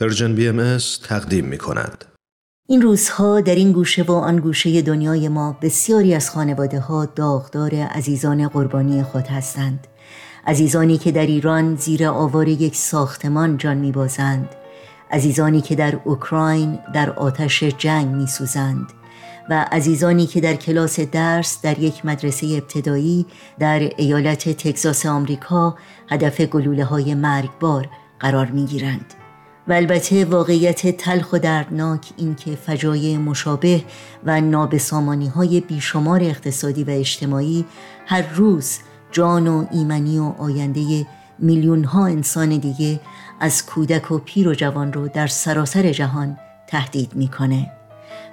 Persian BMS تقدیم می کند. این روزها در این گوشه و آن گوشه دنیای ما بسیاری از خانواده ها داغدار عزیزان قربانی خود هستند عزیزانی که در ایران زیر آوار یک ساختمان جان می بازند عزیزانی که در اوکراین در آتش جنگ می سوزند و عزیزانی که در کلاس درس در یک مدرسه ابتدایی در ایالت تگزاس آمریکا هدف گلوله های مرگبار قرار می گیرند. و البته واقعیت تلخ و دردناک این که فجایع مشابه و نابسامانی های بیشمار اقتصادی و اجتماعی هر روز جان و ایمنی و آینده میلیون ها انسان دیگه از کودک و پیر و جوان رو در سراسر جهان تهدید می‌کنه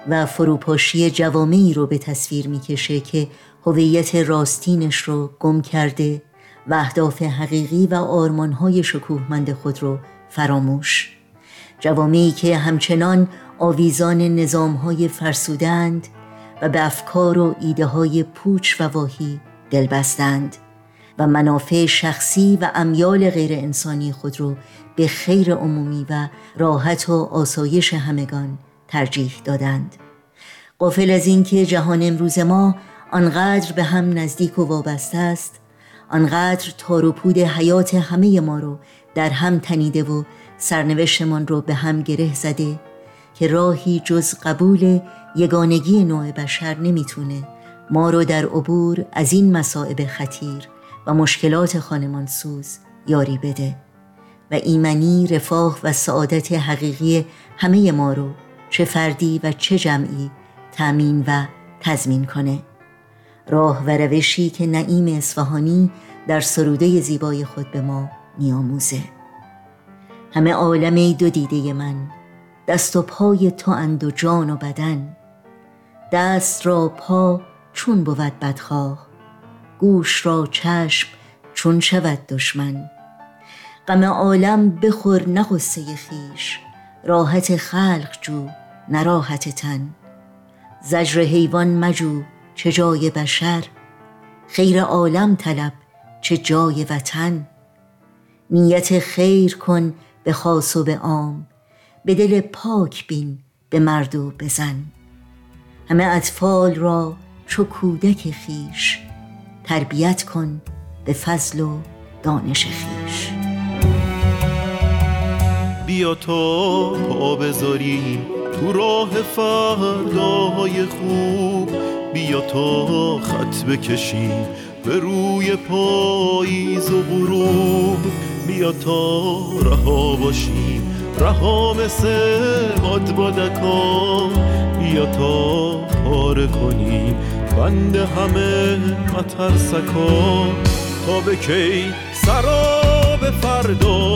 و فروپاشی جوامعی رو به تصویر می‌کشه که هویت راستینش رو گم کرده و اهداف حقیقی و آرمانهای شکوهمند خود رو فراموش جوامعی که همچنان آویزان نظامهای فرسودند و به افکار و ایده های پوچ و واهی دل بستند و منافع شخصی و امیال غیر انسانی خود را به خیر عمومی و راحت و آسایش همگان ترجیح دادند. قافل از اینکه جهان امروز ما آنقدر به هم نزدیک و وابسته است آنقدر تار و پود حیات همه ما رو در هم تنیده و سرنوشتمان رو به هم گره زده که راهی جز قبول یگانگی نوع بشر نمی‌تونه. ما رو در عبور از این مصائب خطیر و مشکلات خانمان سوز یاری بده و ایمنی رفاه و سعادت حقیقی همه ما رو چه فردی و چه جمعی تأمین و تضمین کنه. راه و روشی که نعیم اصفهانی در سروده زیبای خود به ما میآموزه همه عالم دو دیده من دست و پای تو اند و جان و بدن. دست را پا چون بود بدخواه گوش را چشم چون شود دشمن. غم عالم بخور نه خیش راحت خلق جو نراحت تن. زجر حیوان مجو چه جای بشر خیر عالم طلب چه جای وطن. نیت خیر کن به خاص و به عام به دل پاک بین به مرد و بزن. همه اطفال را چو کودک خیش تربیت کن به فضل و دانش خیش بیا تا پا بذاریم تو راه فرداهای خوب. بیا تا خط بکشیم به روی پاییز و غروب. بیا تا رها باشیم. رها مثل باد بادکا بیا تا پاره کنیم. بند همه مترسکا. تا به کی؟ سراب فردا.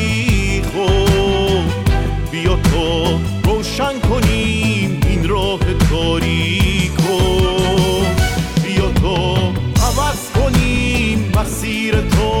مسیر تاریخ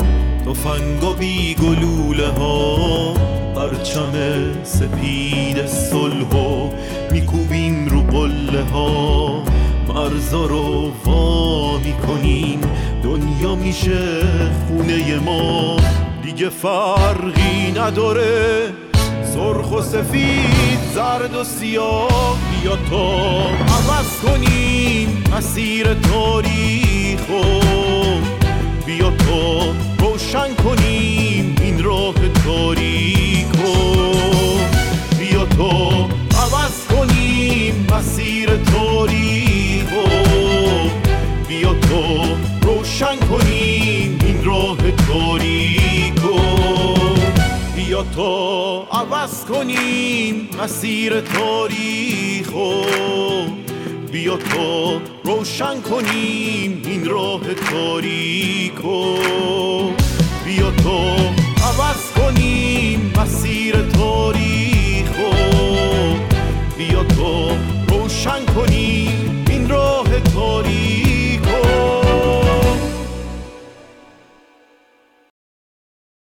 تفنگ و بی گلوله ها پرچم سپید صلح و میکوبیم رو قله ها. مرزا رو وا می‌کنیم دنیا میشه خونه ما. دیگه فرقی نداره سرخ و سفید زرد و سیاه. بیا تا عوض کنیم مسیر تاریخ بیا تا روشن کنیم این راه تاریک بیا تا عوض کنیم مسیر تاریخ بیا تا روشن کنیم این راه تاریکو بیا تا عوض کنیم مسیر تاریک